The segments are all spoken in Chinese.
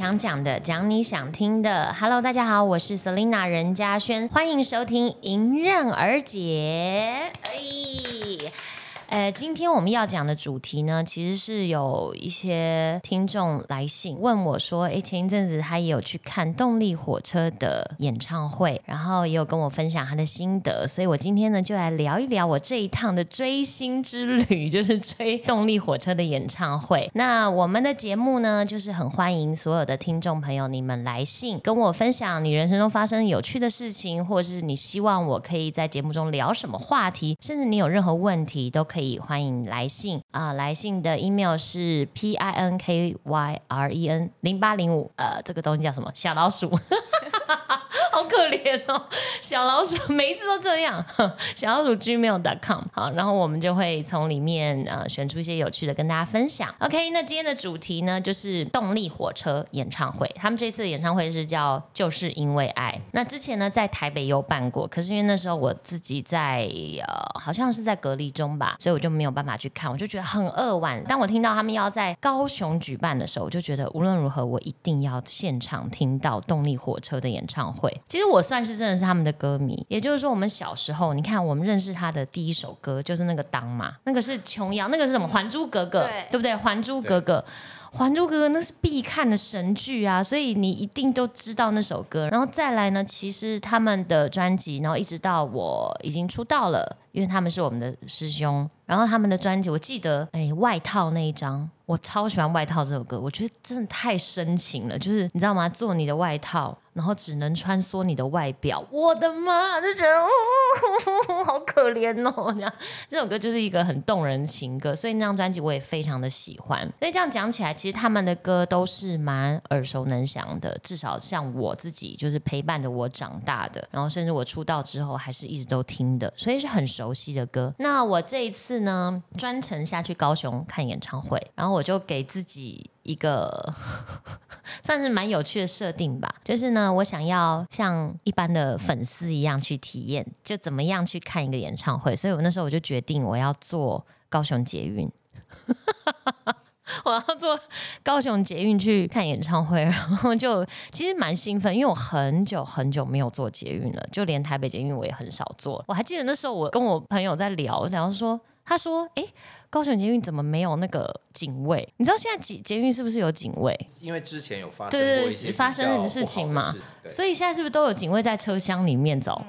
想讲的，讲你想听的。Hello，大家好，我是 Selina 任嘉轩，欢迎收听《迎刃而解》。呃，今天我们要讲的主题呢，其实是有一些听众来信问我说，哎，前一阵子他也有去看动力火车的演唱会，然后也有跟我分享他的心得，所以我今天呢就来聊一聊我这一趟的追星之旅，就是追动力火车的演唱会。那我们的节目呢，就是很欢迎所有的听众朋友，你们来信跟我分享你人生中发生有趣的事情，或者是你希望我可以在节目中聊什么话题，甚至你有任何问题都可以。以欢迎来信啊！来信的 email 是 p i n k y r e n 零八零五，呃，这个东西叫什么？小老鼠。好可怜哦，小老鼠每一次都这样。小老鼠 gmail.com 好，然后我们就会从里面呃选出一些有趣的跟大家分享。OK，那今天的主题呢就是动力火车演唱会。他们这次演唱会是叫就是因为爱。那之前呢在台北有办过，可是因为那时候我自己在呃好像是在隔离中吧，所以我就没有办法去看。我就觉得很扼腕。当我听到他们要在高雄举办的时候，我就觉得无论如何我一定要现场听到动力火车的演唱会。其实我算是真的是他们的歌迷，也就是说，我们小时候，你看我们认识他的第一首歌就是那个《当》嘛，那个是琼瑶，那个是什么《还珠格格》，对不对？《还珠格格》，《还珠格格》那是必看的神剧啊，所以你一定都知道那首歌。然后再来呢，其实他们的专辑，然后一直到我已经出道了，因为他们是我们的师兄，然后他们的专辑，我记得，哎，外套那一张，我超喜欢《外套》这首歌，我觉得真的太深情了，就是你知道吗？做你的外套。然后只能穿梭你的外表，我的妈，就觉得哦，好可怜哦。这样这首歌就是一个很动人情歌，所以那张专辑我也非常的喜欢。所以这样讲起来，其实他们的歌都是蛮耳熟能详的，至少像我自己就是陪伴着我长大的，然后甚至我出道之后还是一直都听的，所以是很熟悉的歌。那我这一次呢，专程下去高雄看演唱会，然后我就给自己。一个算是蛮有趣的设定吧，就是呢，我想要像一般的粉丝一样去体验，就怎么样去看一个演唱会。所以我那时候我就决定我要坐高雄捷运，我要坐高雄捷运去看演唱会，然后就其实蛮兴奋，因为我很久很久没有坐捷运了，就连台北捷运我也很少坐。我还记得那时候我跟我朋友在聊，然后说。他说：“哎，高雄捷运怎么没有那个警卫？你知道现在捷捷运是不是有警卫？因为之前有发生过一些发生的事情嘛，所以现在是不是都有警卫在车厢里面走？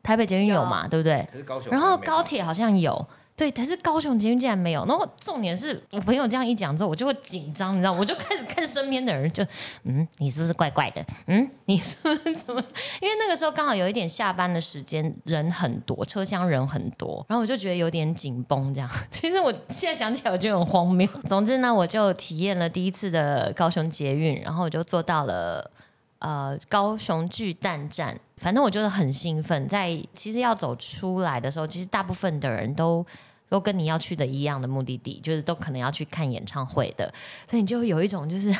台北捷运有嘛？对不对？然后高铁好像有。”对，但是高雄捷运竟然没有。然后重点是我朋友这样一讲之后，我就会紧张，你知道，我就开始看身边的人，就嗯，你是不是怪怪的？嗯，你是不是怎么？因为那个时候刚好有一点下班的时间，人很多，车厢人很多，然后我就觉得有点紧绷，这样。其实我现在想起来，我觉得很荒谬。总之呢，我就体验了第一次的高雄捷运，然后我就坐到了呃高雄巨蛋站。反正我觉得很兴奋。在其实要走出来的时候，其实大部分的人都。都跟你要去的一样的目的地，就是都可能要去看演唱会的，所以你就有一种就是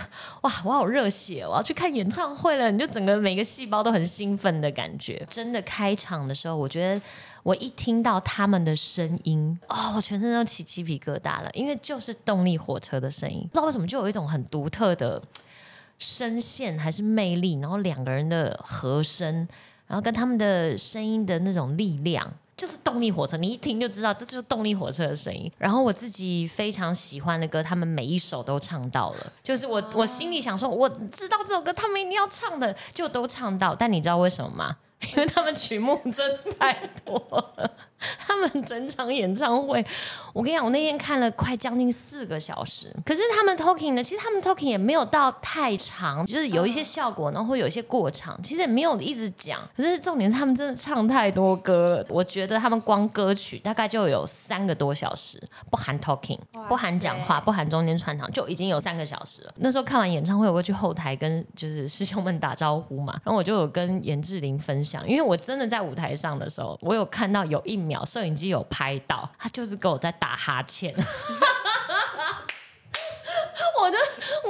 哇，我好热血，我要去看演唱会了，你就整个每个细胞都很兴奋的感觉。真的开场的时候，我觉得我一听到他们的声音，哦，我全身都起鸡皮疙瘩了，因为就是动力火车的声音，不知道为什么就有一种很独特的声线还是魅力，然后两个人的和声，然后跟他们的声音的那种力量。就是动力火车，你一听就知道这就是动力火车的声音。然后我自己非常喜欢的歌，他们每一首都唱到了。就是我我心里想说，我知道这首歌他们一定要唱的，就都唱到。但你知道为什么吗？因为他们曲目真太多了。他们整场演唱会，我跟你讲，我那天看了快将近四个小时。可是他们 talking 呢，其实他们 talking 也没有到太长，就是有一些效果，然后有一些过场，其实也没有一直讲。可是重点是，他们真的唱太多歌了。我觉得他们光歌曲大概就有三个多小时，不含 talking，不含讲话，不含中间串场，就已经有三个小时了。那时候看完演唱会，我会去后台跟就是师兄们打招呼嘛，然后我就有跟严志玲分享，因为我真的在舞台上的时候，我有看到有一。秒摄影机有拍到，他就是给我在打哈欠。我的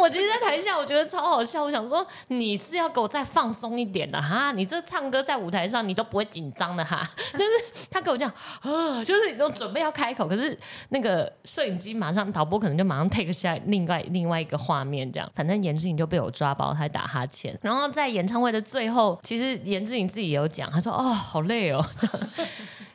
我其实，在台下我觉得超好笑。我想说，你是要给我再放松一点的哈？你这唱歌在舞台上，你都不会紧张的哈？就是他给我讲，啊，就是你都准备要开口，可是那个摄影机马上导播可能就马上 take 下另外另外一个画面，这样。反正严志颖就被我抓包，他打哈欠。然后在演唱会的最后，其实严志颖自己也有讲，他说：“哦，好累哦。”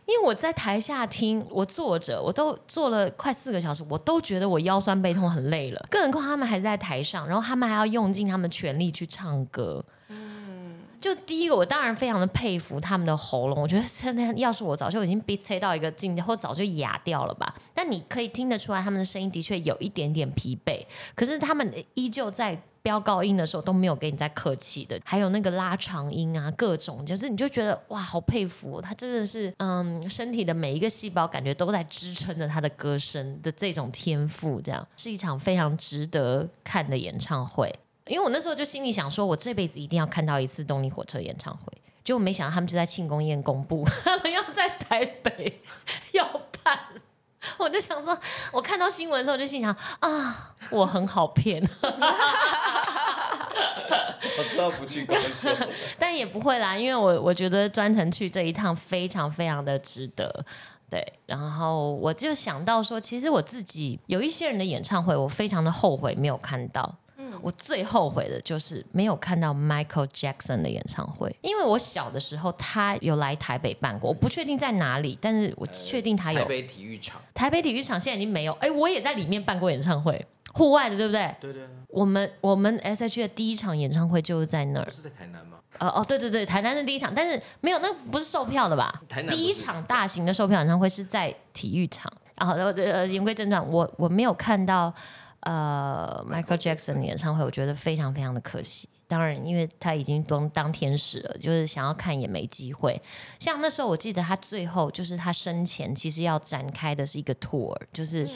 因为我在台下听，我坐着，我都坐了快四个小时，我都觉得我腰酸背痛，很累了。更何况他们还在台上，然后他们还要用尽他们全力去唱歌。嗯，就第一个，我当然非常的佩服他们的喉咙。我觉得真的，要是我早就已经被吹到一个境界，或早就哑掉了吧。但你可以听得出来，他们的声音的确有一点点疲惫，可是他们依旧在。飙高音的时候都没有给你再客气的，还有那个拉长音啊，各种就是你就觉得哇，好佩服他，真的是嗯，身体的每一个细胞感觉都在支撑着他的歌声的这种天赋，这样是一场非常值得看的演唱会。因为我那时候就心里想说，我这辈子一定要看到一次动力火车演唱会，结果没想到他们就在庆功宴公布，他们要在台北 要办。我就想说，我看到新闻的时候就心想啊，我很好骗。我知道不去高雄，但也不会啦，因为我我觉得专程去这一趟非常非常的值得。对，然后我就想到说，其实我自己有一些人的演唱会，我非常的后悔没有看到。我最后悔的就是没有看到 Michael Jackson 的演唱会，因为我小的时候他有来台北办过，我不确定在哪里，但是我确定他有台北体育场。台北体育场现在已经没有，哎，我也在里面办过演唱会，户外的，对不对？对对。我们我们 S.H. 的第一场演唱会就是在那儿，是在台南吗？呃哦，对对对，台南的第一场，但是没有，那不是售票的吧？第一场大型的售票演唱会是在体育场。然后呃，言归正传，我我没有看到。呃，Michael Jackson 的演唱会，我觉得非常非常的可惜。当然，因为他已经当当天使了，就是想要看也没机会。像那时候，我记得他最后就是他生前其实要展开的是一个 tour，就是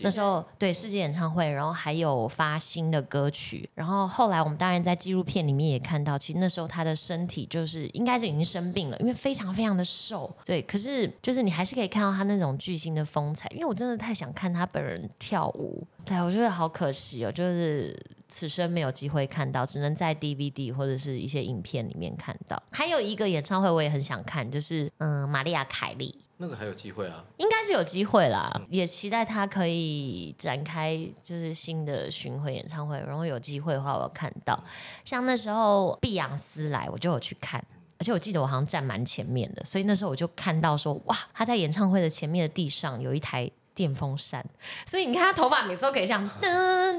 那时候对世界演唱会，然后还有发新的歌曲。然后后来我们当然在纪录片里面也看到，其实那时候他的身体就是应该是已经生病了，因为非常非常的瘦。对，可是就是你还是可以看到他那种巨星的风采。因为我真的太想看他本人跳舞，对我觉得好可惜哦，就是。此生没有机会看到，只能在 DVD 或者是一些影片里面看到。还有一个演唱会我也很想看，就是嗯，玛利亚凯莉。那个还有机会啊？应该是有机会啦，也期待他可以展开就是新的巡回演唱会。然后有机会的话，我要看到。像那时候碧昂斯来，我就有去看，而且我记得我好像站蛮前面的，所以那时候我就看到说，哇，他在演唱会的前面的地上有一台。电风扇，所以你看他头发每次都可以像噔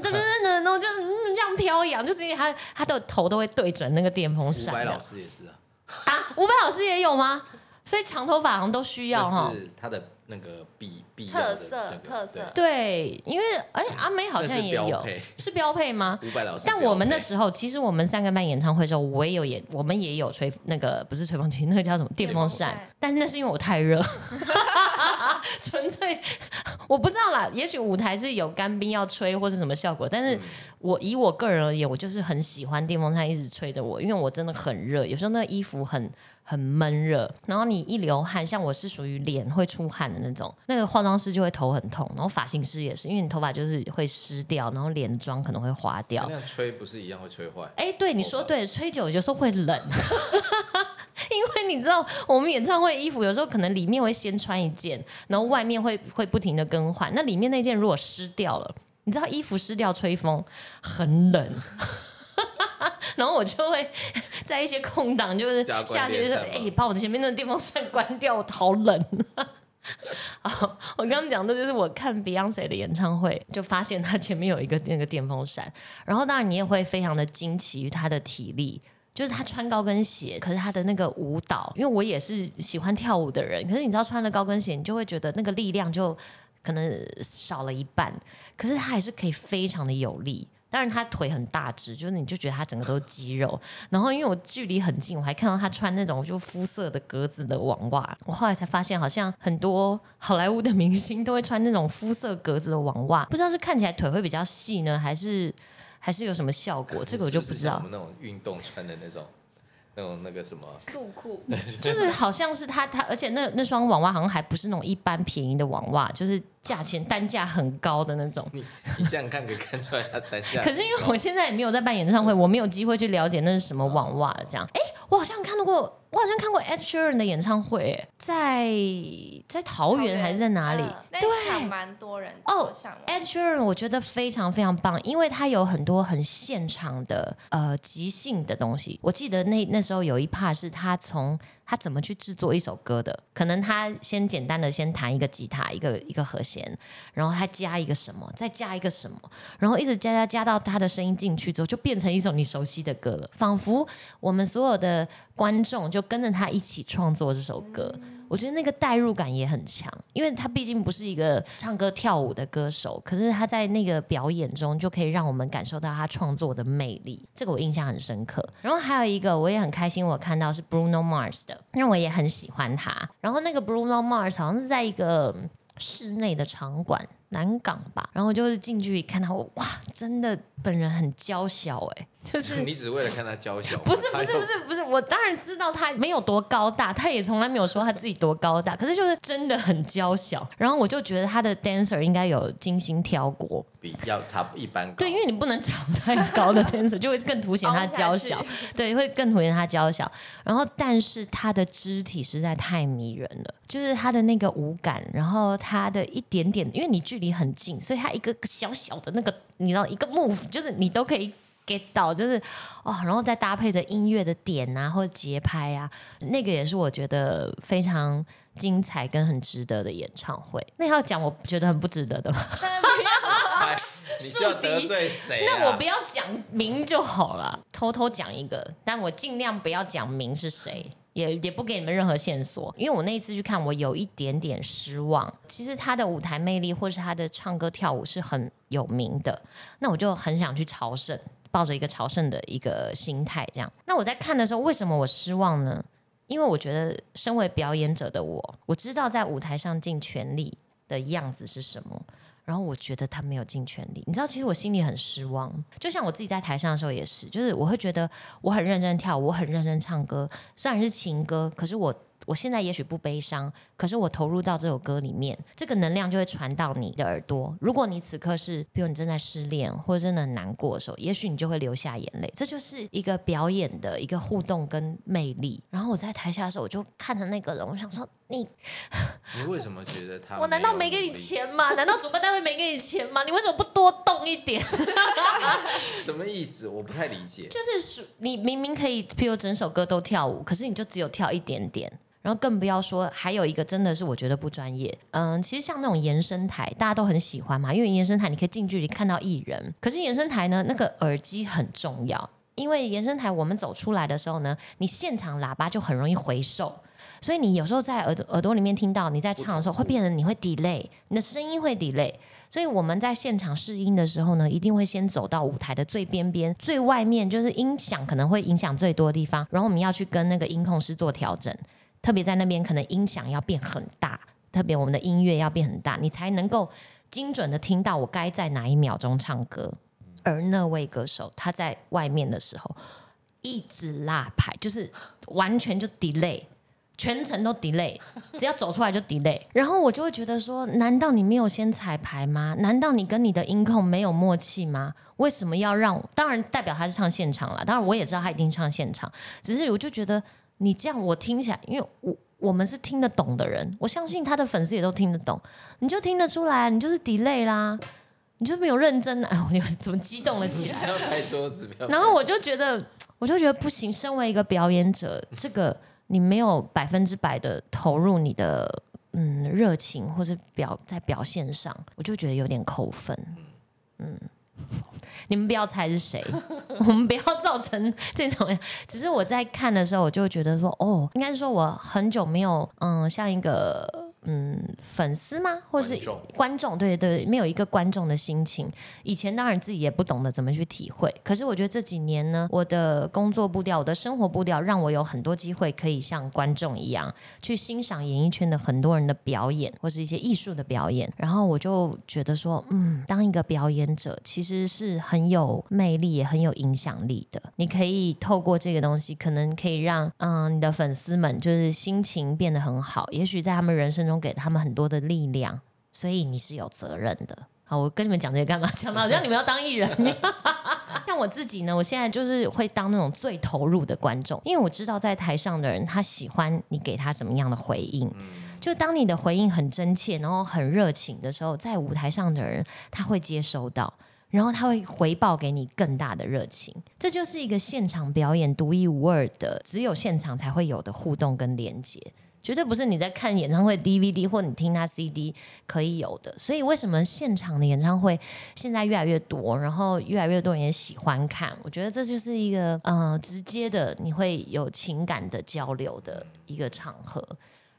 噔噔噔，然后就这样飘扬，就是因为他他的头都会对准那个电风扇。伍佰老师也是啊，啊，伍佰老师也有吗？所以长头发好像都需要哈。是他的那个必必特色特色。对，因为哎，阿妹好像也有，是标配吗？伍佰老师。但我们那时候，其实我们三个办演唱会的时候，我也有演，我们也有吹那个 不是吹风机，那个叫什么电风扇？但是那是因为我太热。纯粹我不知道啦，也许舞台是有干冰要吹或是什么效果，但是我以我个人而言，我就是很喜欢电风扇一直吹着我，因为我真的很热，有时候那个衣服很很闷热，然后你一流汗，像我是属于脸会出汗的那种，那个化妆师就会头很痛，然后发型师也是，因为你头发就是会湿掉，然后脸妆可能会花掉。那样吹不是一样会吹坏？哎，对，你说对，吹久有时候会冷。因为你知道，我们演唱会衣服有时候可能里面会先穿一件，然后外面会会不停的更换。那里面那件如果湿掉了，你知道衣服湿掉吹风很冷，然后我就会在一些空档，就是下去就是 哎，把我的前面那个电风扇关掉，我好冷。好，我刚刚讲的就是我看 Beyonce 的演唱会，就发现他前面有一个那个电风扇，然后当然你也会非常的惊奇于他的体力。就是他穿高跟鞋，可是他的那个舞蹈，因为我也是喜欢跳舞的人，可是你知道穿了高跟鞋，你就会觉得那个力量就可能少了一半，可是他还是可以非常的有力。当然他腿很大只，就是你就觉得他整个都是肌肉。然后因为我距离很近，我还看到他穿那种就肤色的格子的网袜。我后来才发现，好像很多好莱坞的明星都会穿那种肤色格子的网袜，不知道是看起来腿会比较细呢，还是？还是有什么效果？这个我就不知道。那种运动穿的那种那种那个什么，素裤，就是好像是他他，而且那那双网袜好像还不是那种一般便宜的网袜，就是价钱单价很高的那种。你你这样看可以看出来它单价。可是因为我现在也没有在办演唱会，我没有机会去了解那是什么网袜了。这样，哎，我好像看到过。我好像看过 Ed Sheeran 的演唱会，在在桃园还是在哪里？对，蛮多人哦。Ed Sheeran 我觉得非常非常棒，因为他有很多很现场的呃即兴的东西。我记得那那时候有一 part 是他从他怎么去制作一首歌的，可能他先简单的先弹一个吉他，一个一个和弦，然后他加一个什么，再加一个什么，然后一直加加加到他的声音进去之后，就变成一首你熟悉的歌了，仿佛我们所有的观众就跟着他一起创作这首歌。我觉得那个代入感也很强，因为他毕竟不是一个唱歌跳舞的歌手，可是他在那个表演中就可以让我们感受到他创作的魅力，这个我印象很深刻。然后还有一个我也很开心，我看到是 Bruno Mars 的，因为我也很喜欢他。然后那个 Bruno Mars 好像是在一个室内的场馆。南港吧，然后就是近距离看到，哇，真的本人很娇小哎，就是 你只为了看他娇小？不是不是不是不是，我当然知道他没有多高大，他也从来没有说他自己多高大，可是就是真的很娇小。然后我就觉得他的 dancer 应该有精心挑过，比较差一般高。对，因为你不能找太高的 dancer，就会更凸显他娇小，对，会更凸显他娇小。然后但是他的肢体实在太迷人了，就是他的那个舞感，然后他的一点点，因为你距离很近，所以他一个小小的那个，你知道，一个 move 就是你都可以 get 到，就是哦，然后再搭配着音乐的点啊或者节拍啊，那个也是我觉得非常精彩跟很值得的演唱会。那要讲我觉得很不值得的吗？你是要得罪谁？那我不要讲名就好了，偷偷讲一个，但我尽量不要讲名是谁。也也不给你们任何线索，因为我那一次去看，我有一点点失望。其实他的舞台魅力，或是他的唱歌跳舞是很有名的，那我就很想去朝圣，抱着一个朝圣的一个心态这样。那我在看的时候，为什么我失望呢？因为我觉得身为表演者的我，我知道在舞台上尽全力的样子是什么。然后我觉得他没有尽全力，你知道，其实我心里很失望。就像我自己在台上的时候也是，就是我会觉得我很认真跳，我很认真唱歌，虽然是情歌，可是我。我现在也许不悲伤，可是我投入到这首歌里面，这个能量就会传到你的耳朵。如果你此刻是，比如你正在失恋或者真的难过的时候，也许你就会流下眼泪。这就是一个表演的一个互动跟魅力。然后我在台下的时候，我就看着那个人，我想说你，你为什么觉得他？我难道没给你钱吗？难道主办单位没给你钱吗？你为什么不多动一点？什么意思？我不太理解。就是你明明可以，譬如整首歌都跳舞，可是你就只有跳一点点。然后更不要说，还有一个真的是我觉得不专业。嗯，其实像那种延伸台，大家都很喜欢嘛，因为延伸台你可以近距离看到艺人。可是延伸台呢，那个耳机很重要，因为延伸台我们走出来的时候呢，你现场喇叭就很容易回收，所以你有时候在耳耳朵里面听到你在唱的时候，会变成你会 delay，你的声音会 delay。所以我们在现场试音的时候呢，一定会先走到舞台的最边边、最外面，就是音响可能会影响最多的地方，然后我们要去跟那个音控师做调整。特别在那边，可能音响要变很大，特别我们的音乐要变很大，你才能够精准的听到我该在哪一秒钟唱歌。而那位歌手他在外面的时候一直拉牌，就是完全就 delay，全程都 delay，只要走出来就 delay。然后我就会觉得说，难道你没有先彩排吗？难道你跟你的音控没有默契吗？为什么要让？当然代表他是唱现场了，当然我也知道他一定唱现场，只是我就觉得。你这样我听起来，因为我我们是听得懂的人，我相信他的粉丝也都听得懂，你就听得出来，你就是 delay 啦，你就没有认真哎，我 怎么激动了起来？然后我就觉得，我就觉得不行。身为一个表演者，这个你没有百分之百的投入你的嗯热情或者表在表现上，我就觉得有点扣分，嗯。你们不要猜是谁，我们不要造成这种。只是我在看的时候，我就觉得说，哦，应该是说我很久没有，嗯，像一个嗯粉丝吗？或是观众？对对对，没有一个观众的心情。以前当然自己也不懂得怎么去体会，可是我觉得这几年呢，我的工作步调、我的生活步调，让我有很多机会可以像观众一样去欣赏演艺圈的很多人的表演，或是一些艺术的表演。然后我就觉得说，嗯，当一个表演者其实是很有魅力，也很有影响力的。你可以透过这个东西，可能可以让嗯你的粉丝们就是心情变得很好，也许在他们人生中给他们很多的力量，所以你是有责任的。好，我跟你们讲这些干嘛？讲到好像你们要当艺人一样。像我自己呢，我现在就是会当那种最投入的观众，因为我知道在台上的人他喜欢你给他什么样的回应。就当你的回应很真切，然后很热情的时候，在舞台上的人他会接收到，然后他会回报给你更大的热情。这就是一个现场表演独一无二的，只有现场才会有的互动跟连接。绝对不是你在看演唱会 DVD 或你听他 CD 可以有的，所以为什么现场的演唱会现在越来越多，然后越来越多人也喜欢看？我觉得这就是一个呃直接的，你会有情感的交流的一个场合。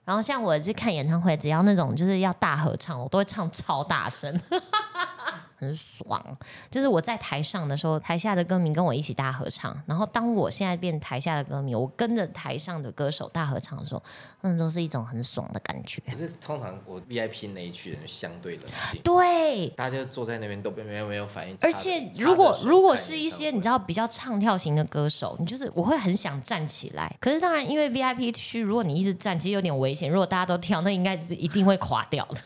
然后像我是看演唱会，只要那种就是要大合唱，我都会唱超大声。很爽，就是我在台上的时候，台下的歌迷跟我一起大合唱。然后当我现在变台下的歌迷，我跟着台上的歌手大合唱的时候，那都是一种很爽的感觉。可是通常我 VIP 那一区人相对冷静，对，大家就坐在那边都没有没有反应。而且如果如果是一些你知道比较唱跳型的歌手，你就是我会很想站起来。可是当然，因为 VIP 区，如果你一直站，其实有点危险。如果大家都跳，那应该是一定会垮掉的。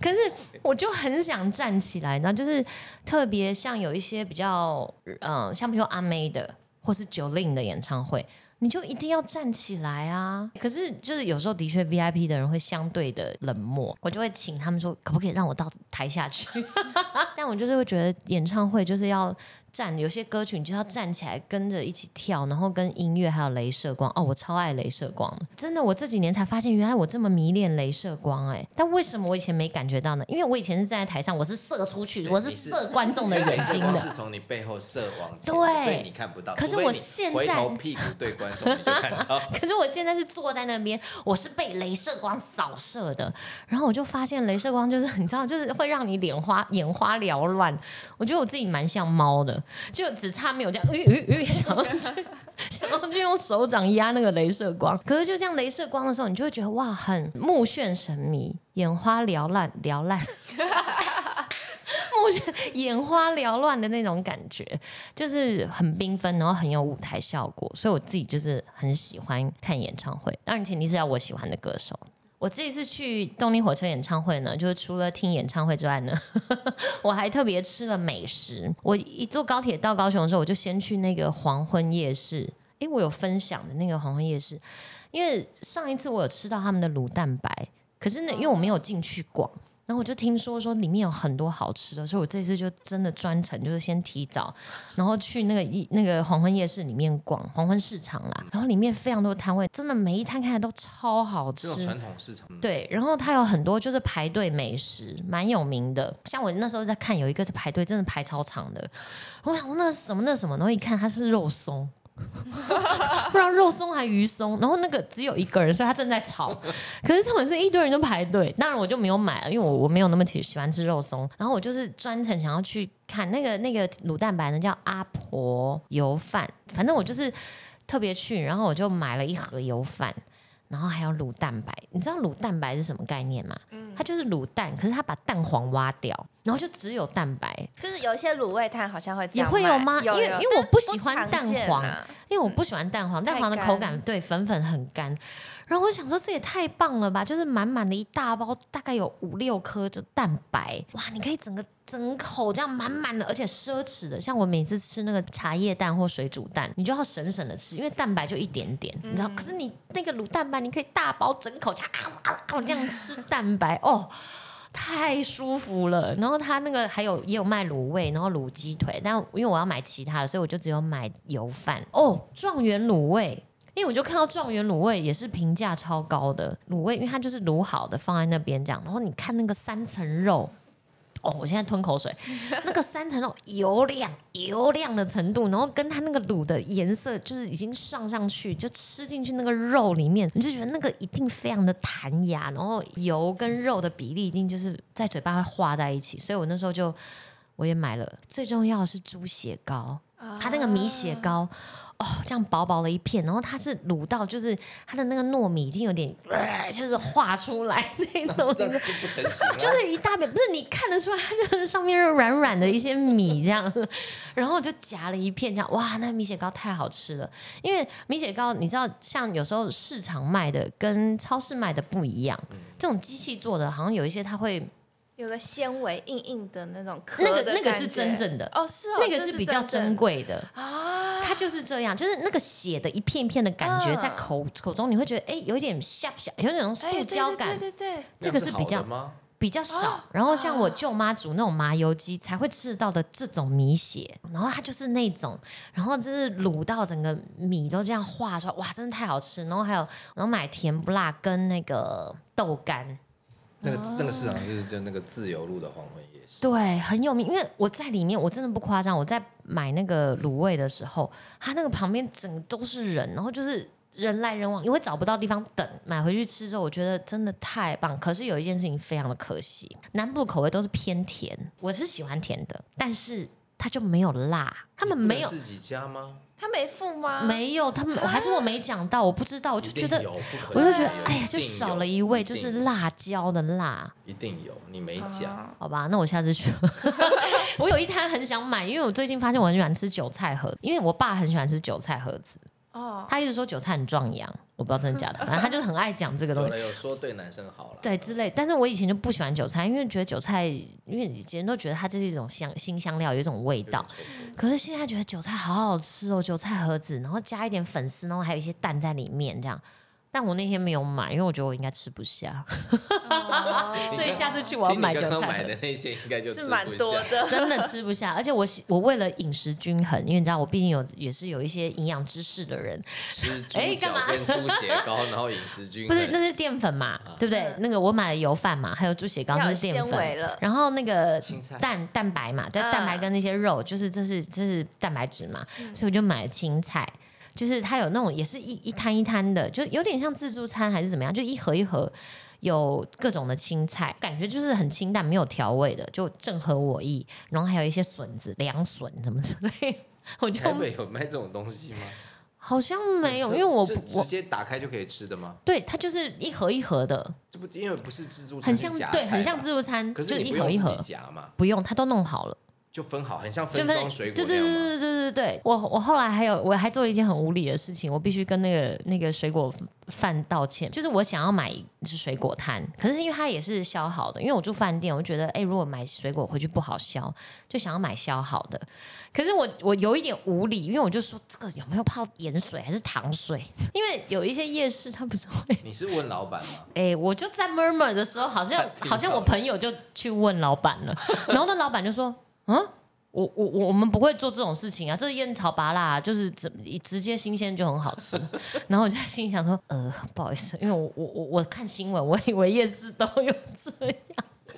可是我就很想站起来，然后就是特别像有一些比较嗯，像比如阿妹的或是九令的演唱会，你就一定要站起来啊。可是就是有时候的确 VIP 的人会相对的冷漠，我就会请他们说可不可以让我到台下去。但我就是会觉得演唱会就是要。站有些歌曲你就要站起来跟着一起跳，然后跟音乐还有镭射光哦，我超爱镭射光，真的，我这几年才发现原来我这么迷恋镭射光哎，但为什么我以前没感觉到呢？因为我以前是站在台上，我是射出去，我是射观众的眼睛的，是从你背后射往对，所以你看不到。可是我现在回头屁股对观众你就看到。可是我现在是坐在那边，我是被镭射光扫射的，然后我就发现镭射光就是你知道，就是会让你脸花眼花缭乱。我觉得我自己蛮像猫的。就只差没有这样，想要去想去用手掌压那个镭射光，可是就这样镭射光的时候，你就会觉得哇，很目眩神迷，眼花缭乱，缭乱，目眩眼花缭乱的那种感觉，就是很缤纷，然后很有舞台效果，所以我自己就是很喜欢看演唱会，当然前提是要我喜欢的歌手。我这一次去动力火车演唱会呢，就是除了听演唱会之外呢，我还特别吃了美食。我一坐高铁到高雄的时候，我就先去那个黄昏夜市。诶，我有分享的那个黄昏夜市，因为上一次我有吃到他们的卤蛋白，可是呢，因为我没有进去逛。然后我就听说说里面有很多好吃的，所以我这次就真的专程就是先提早，然后去那个一那个黄昏夜市里面逛黄昏市场啦。然后里面非常多摊位，真的每一摊看来都超好吃。传统市场。对，然后它有很多就是排队美食，蛮有名的。像我那时候在看，有一个是排队，真的排超长的。我想那什么那什么，然后一看它是肉松。不知道肉松还鱼松，然后那个只有一个人，所以他正在炒。可是这种是一堆人都排队，当然我就没有买了，因为我我没有那么喜喜欢吃肉松。然后我就是专程想要去看那个那个卤蛋白呢，叫阿婆油饭。反正我就是特别去，然后我就买了一盒油饭。然后还有卤蛋白，你知道卤蛋白是什么概念吗？嗯，它就是卤蛋，可是它把蛋黄挖掉，然后就只有蛋白。就是有一些卤味摊好像会也会有吗？因为因为我不喜欢蛋黄，因为我不喜欢蛋黄，蛋黄的口感对粉粉很干。然后我想说这也太棒了吧，就是满满的一大包，大概有五六颗的蛋白，哇，你可以整个整口这样满满的，而且奢侈的，像我每次吃那个茶叶蛋或水煮蛋，你就要省省的吃，因为蛋白就一点点，你知道？可是你那个卤蛋白，你可以大包整口这样啊啊啊这样吃蛋白，哦，太舒服了。然后他那个还有也有卖卤味，然后卤鸡腿，但因为我要买其他的，所以我就只有买油饭。哦，状元卤味。因为我就看到状元卤味也是评价超高的卤味，因为它就是卤好的放在那边这样，然后你看那个三层肉，哦，我现在吞口水，那个三层肉油亮油亮的程度，然后跟它那个卤的颜色，就是已经上上去，就吃进去那个肉里面，你就觉得那个一定非常的弹牙，然后油跟肉的比例一定就是在嘴巴会化在一起，所以我那时候就我也买了。最重要的是猪血糕，它那个米血糕。哦，这样薄薄的一片，然后它是卤到，就是它的那个糯米已经有点，呃、就是化出来那种，那就不成型了。就是一大片，不是你看得出来，它就是上面是软软的一些米这样，然后就夹了一片这样，哇，那米血糕太好吃了。因为米血糕你知道，像有时候市场卖的跟超市卖的不一样，这种机器做的，好像有一些它会有个纤维硬硬的那种壳那个那个是真正的，哦，是哦，那个是比较珍真贵的。啊，它就是这样，就是那个血的一片片的感觉，嗯在口口中你会觉得，哎，有一点下下，有那种哎塑胶感，对对对对这个是比较？比较少。然后像我舅妈煮那种麻油鸡才会吃到的这种米血，然后它就是那种，然后就是卤到整个米都这样化出来，哇，真的太好吃。然后还有，然后买甜不辣跟那个豆干。那个那个市场就是就那个自由路的黄昏夜市，对，很有名，因为我在里面，我真的不夸张，我在买那个卤味的时候，它那个旁边整个都是人，然后就是人来人往，因为找不到地方等。买回去吃之后，我觉得真的太棒。可是有一件事情非常的可惜，南部口味都是偏甜，我是喜欢甜的，但是它就没有辣，他们没有自己加吗？他没付吗？没有，他们我还是我没讲到，我不知道，我就觉得我就觉得哎呀，就少了一味，就是辣椒的辣。一定有，你没讲。啊好吧，那我下次去。我有一摊很想买，因为我最近发现我很喜欢吃韭菜盒，因为我爸很喜欢吃韭菜盒子，哦，他一直说韭菜很壮阳，我不知道真的假的，反正他就很爱讲这个东西。有了有说对男生好了，对之类，但是我以前就不喜欢韭菜，因为觉得韭菜，因为以前都觉得它这是一种香新香料，有一种味道。可是现在觉得韭菜好好吃哦，韭菜盒子，然后加一点粉丝，然后还有一些蛋在里面，这样。但我那天没有买，因为我觉得我应该吃不下，哦 所以下次去我要买韭菜盒买的那些应该就是蛮。多的，真的吃不下，而且我喜我为了饮食均衡，因为你知道我毕竟有也是有一些营养知识的人，吃猪哎干嘛脚跟猪血糕，然后饮食均衡。不是那是淀粉嘛，对不对？那个我买了油饭嘛，还有猪血糕是淀粉，然后那个蛋蛋白嘛，对，嗯蛋白跟那些肉，就是这是这是蛋白质嘛，所以我就买了青菜。就是它有那种也是一一摊一摊的，就有点像自助餐还是怎么样，就一盒一盒有各种的青菜，感觉就是很清淡，没有调味的，就正合我意。然后还有一些笋子、凉笋什么之类的，我就台北有卖这种东西吗？好像没有，因为我是直接打开就可以吃的吗？对它就是一盒一盒的，这不因为不是自助餐，很像对，很像自助餐，可是是你一盒一盒己，夹嘛，不用，它都弄好了。就分好，很像分分装水果对对。对对对对对，我我后来还有我还做了一件很无理的事情，我必须跟那个那个水果贩道歉，就是我想要买是水果摊，可是因为它也是削好的，因为我住饭店，我就觉得哎，如果买水果回去不好削，就想要买削好的。可是我我有一点无理，因为我就说这个有没有泡盐水还是糖水？因为有一些夜市它不是会你是问老板吗？哎、我就在 murmur 的时候，好像 好像我朋友就去问老板了，然后那老板就说：“嗯，我我我我们不会做这种事情啊，这是烟草拔辣，就是直直接新鲜就很好吃。”然后我就在心里想说：“呃，不好意思，因为我我我我看新闻，我以为夜市都有这样。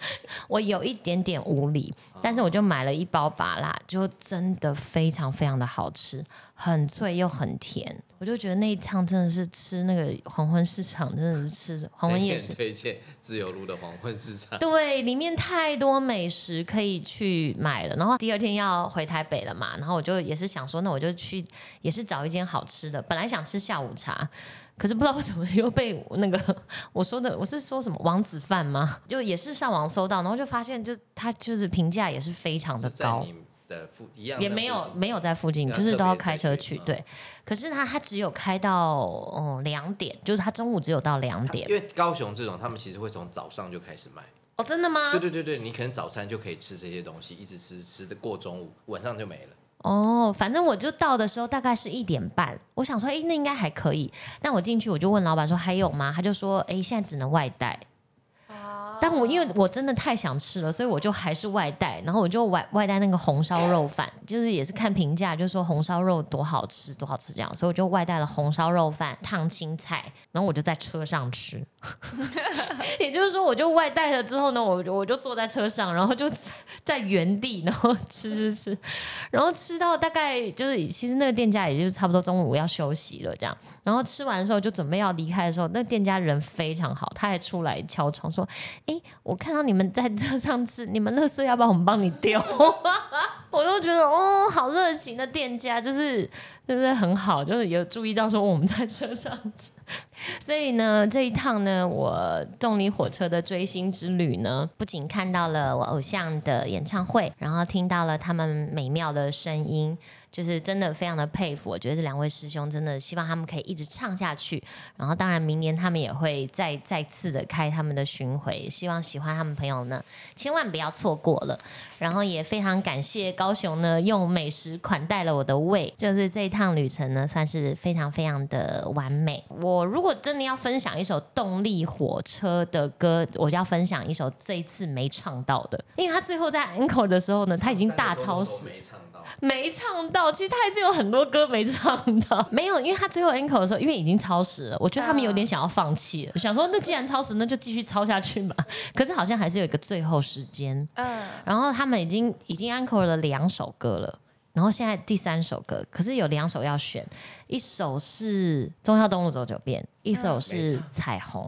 ”我有一点点无理，但是我就买了一包拔辣，就真的非常非常的好吃，很脆又很甜。我就觉得那一趟真的是吃那个黄昏市场，真的是吃黄昏夜市推荐自由路的黄昏市场。对，里面太多美食可以去买了。然后第二天要回台北了嘛，然后我就也是想说，那我就去也是找一间好吃的。本来想吃下午茶，可是不知道为什么 又被那个我说的，我是说什么王子饭吗？就也是上网搜到，然后就发现就他就是评价也是非常的高。的附一样的也没有没有在附近，就是都要开车去。对，可是他他只有开到嗯两点，就是他中午只有到两点因。为高雄这种，他们其实会从早上就开始卖。哦，真的吗？对对对对，你可能早餐就可以吃这些东西，一直吃吃的过中午，晚上就没了。哦，反正我就到的时候大概是一点半，我想说，哎，那应该还可以。但我进去我就问老板说还有吗？他就说，哎，现在只能外带。但我因为我真的太想吃了，所以我就还是外带，然后我就外外带那个红烧肉饭，就是也是看评价，就说红烧肉多好吃，多好吃这样，所以我就外带了红烧肉饭、烫青菜，然后我就在车上吃。也就是说，我就外带了之后呢，我我就坐在车上，然后就在原地，然后吃吃吃，然后吃到大概就是其实那个店家也就差不多中午要休息了这样，然后吃完的时候就准备要离开的时候，那店家人非常好，他还出来敲窗说：“哎，我看到你们在车上吃，你们垃圾要不要我们帮你丢？” 我就觉得哦，好热情的店家，就是就是很好，就是有注意到说我们在车上，所以呢，这一趟呢，我动力火车的追星之旅呢，不仅看到了我偶像的演唱会，然后听到了他们美妙的声音。就是真的非常的佩服，我觉得这两位师兄真的希望他们可以一直唱下去。然后当然明年他们也会再再次的开他们的巡回，希望喜欢他们朋友呢千万不要错过了。然后也非常感谢高雄呢用美食款待了我的胃，就是这趟旅程呢算是非常非常的完美。我如果真的要分享一首动力火车的歌，我就要分享一首这一次没唱到的，因为他最后在 encore 的时候呢，他已经大超时。没唱到，没唱到，其实他还是有很多歌没唱到，没有，因为他最后 encore 的时候，因为已经超时了，我觉得他们有点想要放弃了，想说那既然超时，那就继续超下去嘛。可是好像还是有一个最后时间，嗯，然后他们已经已经 encore 了两首歌了，然后现在第三首歌，可是有两首要选，一首是《忠孝东路走九遍》，一首是《彩虹》。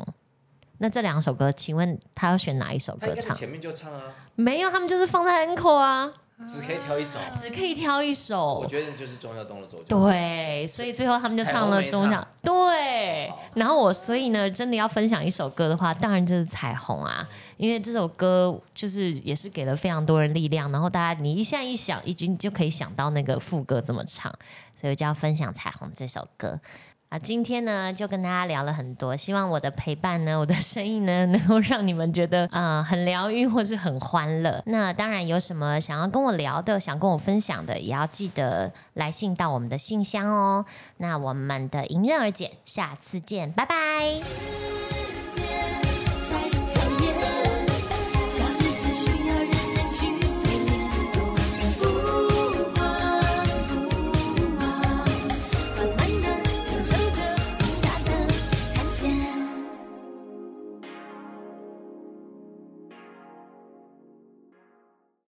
那这两首歌，请问他要选哪一首歌唱？前面就唱啊，没有，他们就是放在 encore 啊，只可以挑一首。只可以挑一首。我觉得就是钟晓东的走脚。对，所以最后他们就唱了《钟晓》。对，然后我所以呢，真的要分享一首歌的话，当然就是《彩虹》啊，因为这首歌就是也是给了非常多人力量，然后大家你一下一想，已经就可以想到那个副歌怎么唱，所以我就要分享《彩虹》这首歌。啊，今天呢就跟大家聊了很多，希望我的陪伴呢，我的声音呢，能够让你们觉得啊、很疗愈或是很欢乐。那当然有什么想要跟我聊的，想跟我分享的，也要记得来信到我们的信箱哦。那我们的迎刃而解，下次见，拜拜。